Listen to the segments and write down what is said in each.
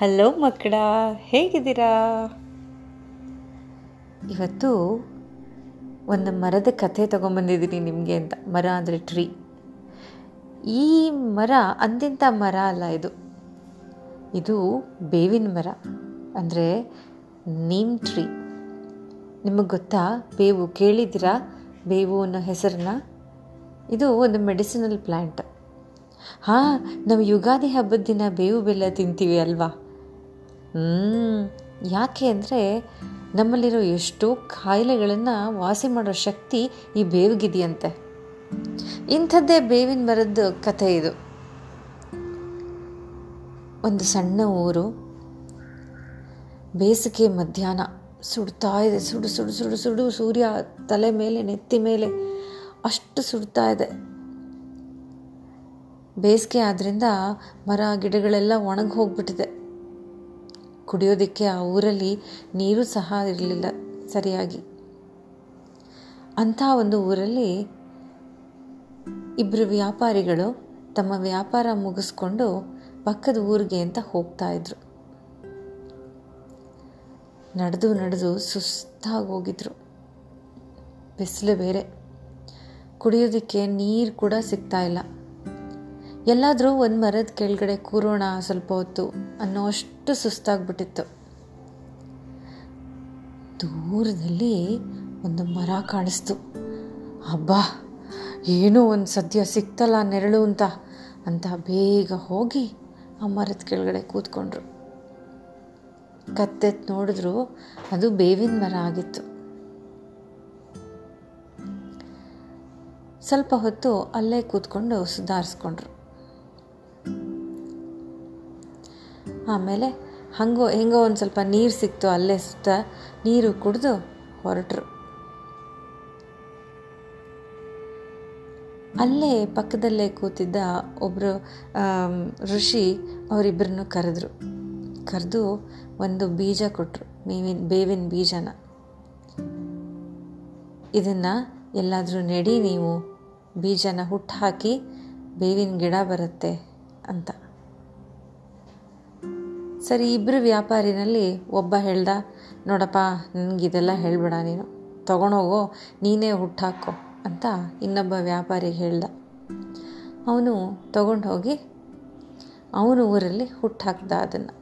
Hello ಮಕ್ಕಳ, ಹೇಗಿದ್ದೀರಾ? ಇವತ್ತು ಒಂದು ಮರದ ಕಥೆ ತೊಗೊಂಬಂದಿದ್ದೀನಿ ನಿಮಗೆ ಅಂತ, ಮರ ಅಂದರೆ ಟ್ರೀ ಈ ಮರ ಅಂದಿಂಥ ಮರ ಅಲ್ಲ ಇದು. ಇದು ಬೇವಿನ ಮರ, ಅಂದರೆ ನೀಮ್ ಟ್ರೀ ನಿಮಗೆ ಗೊತ್ತಾ? ಬೇವು, ಕೇಳಿದ್ದೀರಾ ಬೇವು ಅನ್ನೋ ಹೆಸರನ್ನ? ಇದು ಒಂದು ಮೆಡಿಸಿನಲ್ ಪ್ಲ್ಯಾಂಟ್ ಹಾಂ, ನಾವು ಯುಗಾದಿ ಹಬ್ಬದ ದಿನ ಬೇವು ಬೆಲ್ಲ ತಿಂತೀವಿ ಅಲ್ವಾ? ಯಾಕೆ ಅಂದರೆ ನಮ್ಮಲ್ಲಿರೋ ಎಷ್ಟೋ ಕಾಯಿಲೆಗಳನ್ನು ವಾಸಿ ಮಾಡೋ ಶಕ್ತಿ ಈ ಬೇವಿಗಿದೆಯಂತೆ. ಇಂಥದ್ದೇ ಬೇವಿನ ಮರದ ಕಥೆ ಇದು. ಒಂದು ಸಣ್ಣ ಊರು, ಬೇಸಿಗೆ ಮಧ್ಯಾಹ್ನ ಸುಡ್ತಾ ಇದೆ, ಸುಡು ಸುಡು ಸುಡು ಸುಡು, ಸೂರ್ಯ ತಲೆ ಮೇಲೆ, ನೆತ್ತಿ ಮೇಲೆ ಅಷ್ಟು ಸುಡ್ತಾ ಇದೆ. ಬೇಸಿಗೆ ಆದ್ದರಿಂದ ಮರ, ಗಿಡಗಳೆಲ್ಲ ಒಣಗಿ ಹೋಗ್ಬಿಟ್ಟಿದೆ ಕುಡಿಯೋದಕ್ಕೆ ಆ ಊರಲ್ಲಿ ನೀರು ಸಹ ಇರಲಿಲ್ಲ ಸರಿಯಾಗಿ. ಅಂಥ ಒಂದು ಊರಲ್ಲಿ ಇಬ್ಬರು ವ್ಯಾಪಾರಿಗಳು ತಮ್ಮ ವ್ಯಾಪಾರ ಮುಗಿಸ್ಕೊಂಡು ಪಕ್ಕದ ಊರಿಗೆ ಅಂತ ಹೋಗ್ತಾ ಇದ್ರು. ನಡೆದು ನಡೆದು ಸುಸ್ತಾಗಿ ಹೋಗಿದ್ರು ಬಿಸಿಲು ಬೇರೆ. ಕುಡಿಯೋದಕ್ಕೆ ನೀರು ಕೂಡ ಸಿಗ್ತಾ ಇಲ್ಲ. ಎಲ್ಲಾದರೂ ಒಂದು ಮರದ ಕೆಳಗಡೆ ಕೂರೋಣ ಸ್ವಲ್ಪ ಹೊತ್ತು ಅನ್ನೋ ಅಷ್ಟು ಸುಸ್ತಾಗ್ಬಿಟ್ಟಿತ್ತು. ದೂರದಲ್ಲಿ ಒಂದು ಮರ ಕಾಣಿಸ್ತು. ಅಬ್ಬಾ, ಏನೋ ಒಂದು ಸದ್ಯ ಸಿಕ್ತಲ್ಲ ನೆರಳು ಅಂತ. ಅಂತ ಬೇಗ ಹೋಗಿ ಆ ಮರದ ಕೆಳಗಡೆ ಕೂತ್ಕೊಂಡ್ರು. ಕತ್ತೆತ್ ನೋಡಿದ್ರು ಅದು ಬೇವಿನ ಮರ ಆಗಿತ್ತು. ಸ್ವಲ್ಪ ಹೊತ್ತು ಅಲ್ಲೇ ಕೂತ್ಕೊಂಡು ಸುಧಾರಿಸ್ಕೊಂಡ್ರು. ಆಮೇಲೆ ಹಂಗೋ, ಹೆಂಗೋ ಒಂದು ಸ್ವಲ್ಪ ನೀರು ಸಿಕ್ತು, ಅಲ್ಲೇ ಸುತ್ತ ನೀರು ಕುಡಿದು ಹೊರಟರು. ಅಲ್ಲೇ ಪಕ್ಕದಲ್ಲೇ ಕೂತಿದ್ದ ಒಬ್ಬರು ಋಷಿ ಅವರಿಬ್ಬರನ್ನು ಕರೆದ್ರು. ಕರೆದು ಒಂದು ಬೀಜ ಕೊಟ್ಟರು ಮೇವಿನ, ಬೇವಿನ ಬೀಜನ. ಇದನ್ನು ಎಲ್ಲಾದರೂ ನೆಡಿ, ನೀವು ಬೀಜನ ಹುಟ್ಟು ಹಾಕಿ, ಬೇವಿನ ಗಿಡ ಬರುತ್ತೆ ಅಂತ. ಸರಿ ಇಬ್ಬರು ವ್ಯಾಪಾರಿನಲ್ಲಿ ಒಬ್ಬ ಹೇಳ್ದ, ನೋಡಪ್ಪ, ನನಗಿದೆಲ್ಲ ಹೇಳ್ಬೇಡ ನೀನು. ತೊಗೊಂಡೋಗೋ, ನೀನೇ ಹುಟ್ಟಾಕೋ ಅಂತ ಇನ್ನೊಬ್ಬ ವ್ಯಾಪಾರಿ ಹೇಳ್ದ. ಅವನು ತಗೊಂಡು ಹೋಗಿ ಅವನು ಊರಲ್ಲಿ ಹುಟ್ಟಾಕ್ದ ಅದನ್ನು.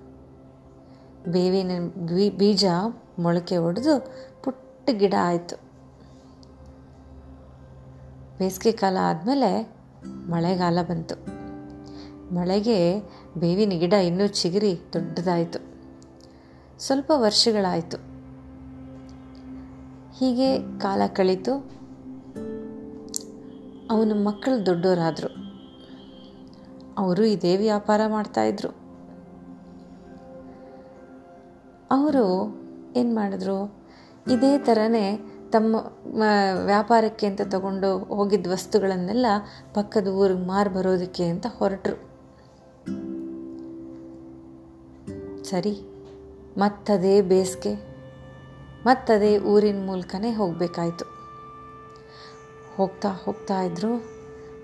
ಬೇವಿನ ಬೀಜ ಮೊಳಕೆ ಹೊಡೆದು ಪುಟ್ಟ ಗಿಡ ಆಯಿತು. ಬೇಸಿಗೆ ಕಾಲ ಆದಮೇಲೆ ಮಳೆಗಾಲ ಬಂತು. ಮಳೆಗೆ ಬೇವಿನ ಗಿಡ ಇನ್ನೂ ಚಿಗುರಿ ದೊಡ್ಡದಾಯಿತು. ಸ್ವಲ್ಪ ವರ್ಷಗಳಾಯಿತು. ಹೀಗೆ ಕಾಲ ಕಳೀತು. ಅವನ ಮಕ್ಕಳು ದೊಡ್ಡವರಾದರು ಅವರು ಇದೇ ವ್ಯಾಪಾರ ಮಾಡ್ತಾಯಿದ್ರು ಅವರು ಏನು ಮಾಡಿದ್ರು? ಇದೇ ಥರನೇ ತಮ್ಮ ವ್ಯಾಪಾರಕ್ಕೆ ಅಂತ ತಗೊಂಡು ಹೋಗಿದ್ದ ವಸ್ತುಗಳನ್ನೆಲ್ಲ ಪಕ್ಕದ ಊರಿಗೆ ಮಾರು ಬರೋದಕ್ಕೆ ಅಂತ ಹೊರಟರು. ಸರಿ. ಮತ್ತದೇ ಬೇಸಿಗೆ, ಮತ್ತದೇ ಊರಿನ ಮೂಲಕನೇ ಹೋಗಬೇಕಾಯಿತು. ಹೋಗ್ತಾ ಹೋಗ್ತಾ ಇದ್ದರು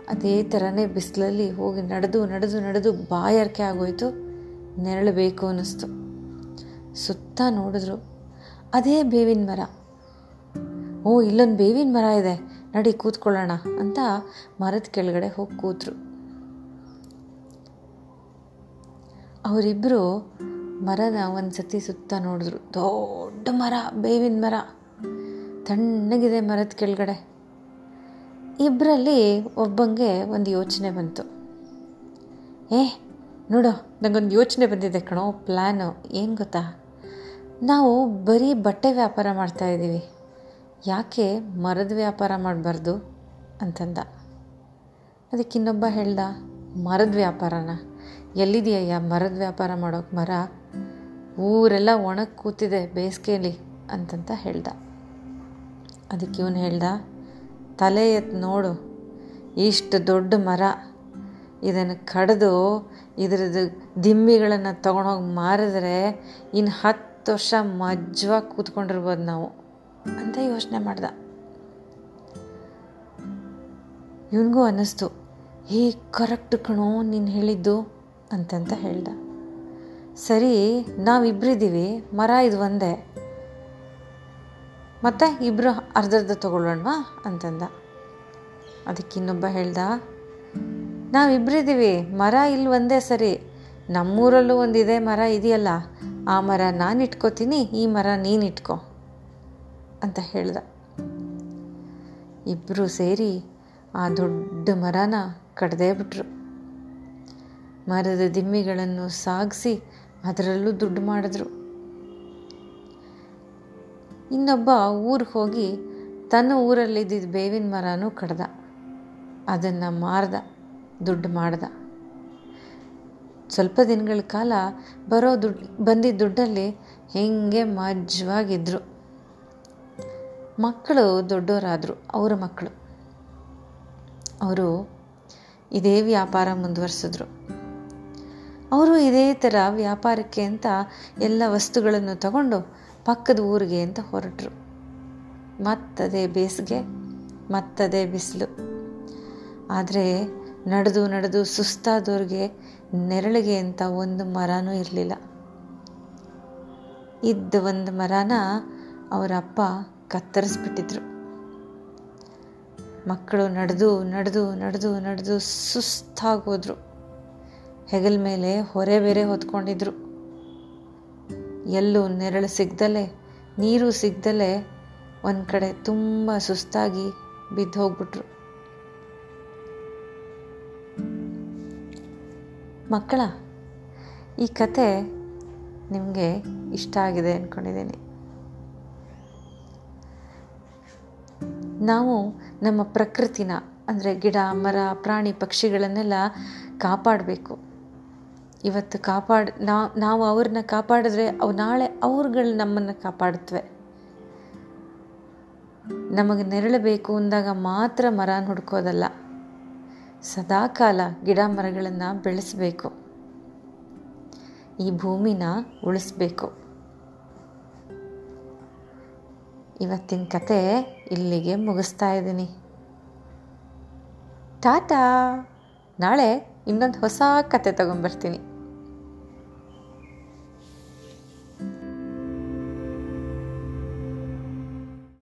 ಅದೇ ಥರನೇ ಬಿಸಿಲಲ್ಲಿ ಹೋಗಿ ನಡೆದು ನಡೆದು ನಡೆದು ಬಾಯಾರಿಕೆ ಆಗೋಯ್ತು. ನೆರಳಬೇಕು ಅನ್ನಿಸ್ತು. ಸುತ್ತ ನೋಡಿದ್ರು. ಅದೇ ಬೇವಿನ ಮರ. ಓ, ಇಲ್ಲೊಂದು ಬೇವಿನ ಮರ ಇದೆ. ನಡಿ ಕೂತ್ಕೊಳ್ಳೋಣ ಅಂತ ಮರದ ಕೆಳಗಡೆ ಹೋಗಿ ಕೂತ್ರು. ಅವರಿಬ್ಬರು ಮರದ ಒಂದು ಸತಿ ಸುತ್ತ ನೋಡಿದ್ರು. ದೊಡ್ಡ ಮರ, ಬೇವಿನ ಮರ. ತಣ್ಣಗಿದೆ ಮರದ ಕೆಳಗಡೆ. ಇಬ್ಬರಲ್ಲಿ ಒಬ್ಬಂಗೆ ಒಂದು ಯೋಚನೆ ಬಂತು. ಏ, ನೋಡು ನನಗೊಂದು ಯೋಚನೆ ಬಂದಿದೆ ಕಣೋ ಪ್ಲ್ಯಾನು ಏನು ಗೊತ್ತಾ? ನಾವು ಬರೀ ಬಟ್ಟೆ ವ್ಯಾಪಾರ ಮಾಡ್ತಾಯಿದ್ದೀವಿ ಯಾಕೆ ಮರದ ವ್ಯಾಪಾರ ಮಾಡಬಾರ್ದು? ಅಂತಂದ. ಅದಕ್ಕೆ ಇನ್ನೊಬ್ಬ ಹೇಳ್ದ, ಮರದ ವ್ಯಾಪಾರನ? ಎಲ್ಲಿದೆಯಯ್ಯ ಮರದ ವ್ಯಾಪಾರ ಮಾಡೋಕೆ ಮರ? ಊರೆಲ್ಲ ಒಣಗಿ ಕೂತಿದೆ ಬೇಸಿಗೆಯಲ್ಲಿ ಅಂತಂತ ಹೇಳ್ದ. ಅದಕ್ಕೆ ಇವನು ಹೇಳ್ದ, ತಲೆ ಎತ್ತು ನೋಡು, ಇಷ್ಟು ದೊಡ್ಡ ಮರ, ಇದನ್ನು ಕಡಿದು ಇದರದ್ದು ದಿಮ್ಮಿಗಳನ್ನು ತೊಗೊಂಡೋಗಿ ಮಾರಿದ್ರೆ ಇನ್ನು ಹತ್ತು ವರ್ಷ ಮಜ್ವಾಗಿ ಕೂತ್ಕೊಂಡಿರ್ಬೋದು ನಾವು, ಅಂತ ಯೋಚನೆ ಮಾಡ್ದ. ಇವನಿಗೂ ಅನ್ನಿಸ್ತು ಹೇ ಕರೆಕ್ಟ್ ಕಣೋ ನೀನು ಹೇಳಿದ್ದು, ಅಂತಂತ ಹೇಳ್ದ. ಸರಿ ನಾವಿಬ್ಬರಿದ್ದೀವಿ ಮರ ಇದು ಒಂದೇ. ಮತ್ತೆ ಇಬ್ಬರು ಅರ್ಧರ್ಧ ತೊಗೊಳ್ಳೋಣವಾ ಅಂತಂದ. ಅದಕ್ಕೆ ಇನ್ನೊಬ್ಬ ಹೇಳ್ದ ನಾವಿಬ್ಬರಿದ್ದೀವಿ ಮರ ಇಲ್ಲಿ ಒಂದೇ ಸರಿ. ನಮ್ಮೂರಲ್ಲೂ ಒಂದಿದೆ ಮರ ಇದೆಯಲ್ಲ, ಆ ಮರ ನಾನು ಇಟ್ಕೋತೀನಿ ಈ ಮರ ನೀನು ಇಟ್ಕೋ ಅಂತ ಹೇಳ್ದ. ಇಬ್ಬರು ಸೇರಿ ಆ ದೊಡ್ಡ ಮರನ ಕಡ್ದೇ ಬಿಟ್ರು. ಮರದ ದಿಮ್ಮಿಗಳನ್ನು ಸಾಗಿಸಿ ಅದರಲ್ಲೂ ದುಡ್ಡು ಮಾಡಿದ್ರು. ಇನ್ನೊಬ್ಬ ಊರಿಗೆ ಹೋಗಿ ತನ್ನ ಊರಲ್ಲಿದ್ದಿದ್ದ ಬೇವಿನ ಮರನೂ ಕಡ್ದ. ಅದನ್ನು ಮಾರ್ದ, ದುಡ್ಡು ಮಾಡ್ದ. ಸ್ವಲ್ಪ ದಿನಗಳ ಕಾಲ ಬರೋ ದುಡ್ಡು ಬಂದಿದ್ದ ದುಡ್ಡಲ್ಲಿ ಹೆಂಗೆ ಮಜ್ವಾಗಿದ್ರು. ಮಕ್ಕಳು ದೊಡ್ಡವರಾದರು, ಅವರ ಮಕ್ಕಳು. ಅವರು ಇದೇ ವ್ಯಾಪಾರ ಮುಂದುವರಿಸಿದ್ರು. ಅವರು ಇದೇ ಥರ ವ್ಯಾಪಾರಕ್ಕೆ ಅಂತ ಎಲ್ಲ ವಸ್ತುಗಳನ್ನು ತಗೊಂಡು ಪಕ್ಕದ ಊರಿಗೆ ಅಂತ ಹೊರಟರು. ಮತ್ತದೇ ಬೇಸಿಗೆ, ಮತ್ತದೇ ಬಿಸಿಲು. ಆದರೆ ನಡೆದು ನಡೆದು ಸುಸ್ತಾದವ್ರಿಗೆ ನೆರಳಿಗೆ ಅಂತ ಒಂದು ಮರನೂ ಇರಲಿಲ್ಲ. ಇದ್ದ ಒಂದು ಮರನ ಅವರ ಅಪ್ಪ ಕತ್ತರಿಸ್ಬಿಟ್ಟಿದ್ರು. ಮಕ್ಕಳು ನಡೆದು ನಡೆದು ನಡೆದು ನಡೆದು ಸುಸ್ತಾಗೋದ್ರು. ಹೆಗಲ ಮೇಲೆ ಹೊರೆ ಬೇರೆ ಹೊತ್ಕೊಂಡಿದ್ರು. ಎಲ್ಲೂ ನೆರಳು ಸಿಗ್ದಲೆ, ನೀರು ಸಿಗ್ದಲೆ ಒಂದು ಕಡೆ ತುಂಬ ಸುಸ್ತಾಗಿ ಬಿದ್ದು ಹೋಗ್ಬಿಟ್ರು. ಮಕ್ಕಳ, ಈ ಕತೆ ನಿಮಗೆ ಇಷ್ಟ ಆಗಿದೆ ಅಂದ್ಕೊಂಡಿದ್ದೀನಿ ನಾವು ನಮ್ಮ ಪ್ರಕೃತಿನ, ಅಂದರೆ ಗಿಡ, ಮರ, ಪ್ರಾಣಿ ಪಕ್ಷಿಗಳನ್ನೆಲ್ಲ ಕಾಪಾಡಬೇಕು. ಇವತ್ತು ಕಾಪಾಡ್ ನಾವು ನಾವು ಅವ್ರನ್ನ ಕಾಪಾಡಿದ್ರೆ ಅವು ನಾಳೆ ಅವ್ರುಗಳು ನಮ್ಮನ್ನು ಕಾಪಾಡುತ್ತವೆ ನಮಗೆ ನೆರಳು ಬೇಕು ಅಂದಾಗ ಮಾತ್ರ ಮರ ಹುಡ್ಕೋದಲ್ಲ. ಸದಾಕಾಲ ಗಿಡ ಮರಗಳನ್ನು ಬೆಳೆಸಬೇಕು. ಈ ಭೂಮಿನ ಉಳಿಸ್ಬೇಕು. ಇವತ್ತಿನ ಕತೆ ಇಲ್ಲಿಗೆ ಮುಗಿಸ್ತಾ ಇದ್ದೀನಿ. ಟಾಟಾ! ನಾಳೆ ಇನ್ನೊಂದು ಹೊಸ ಕತೆ ತಗೊಂಬರ್ತೀನಿ.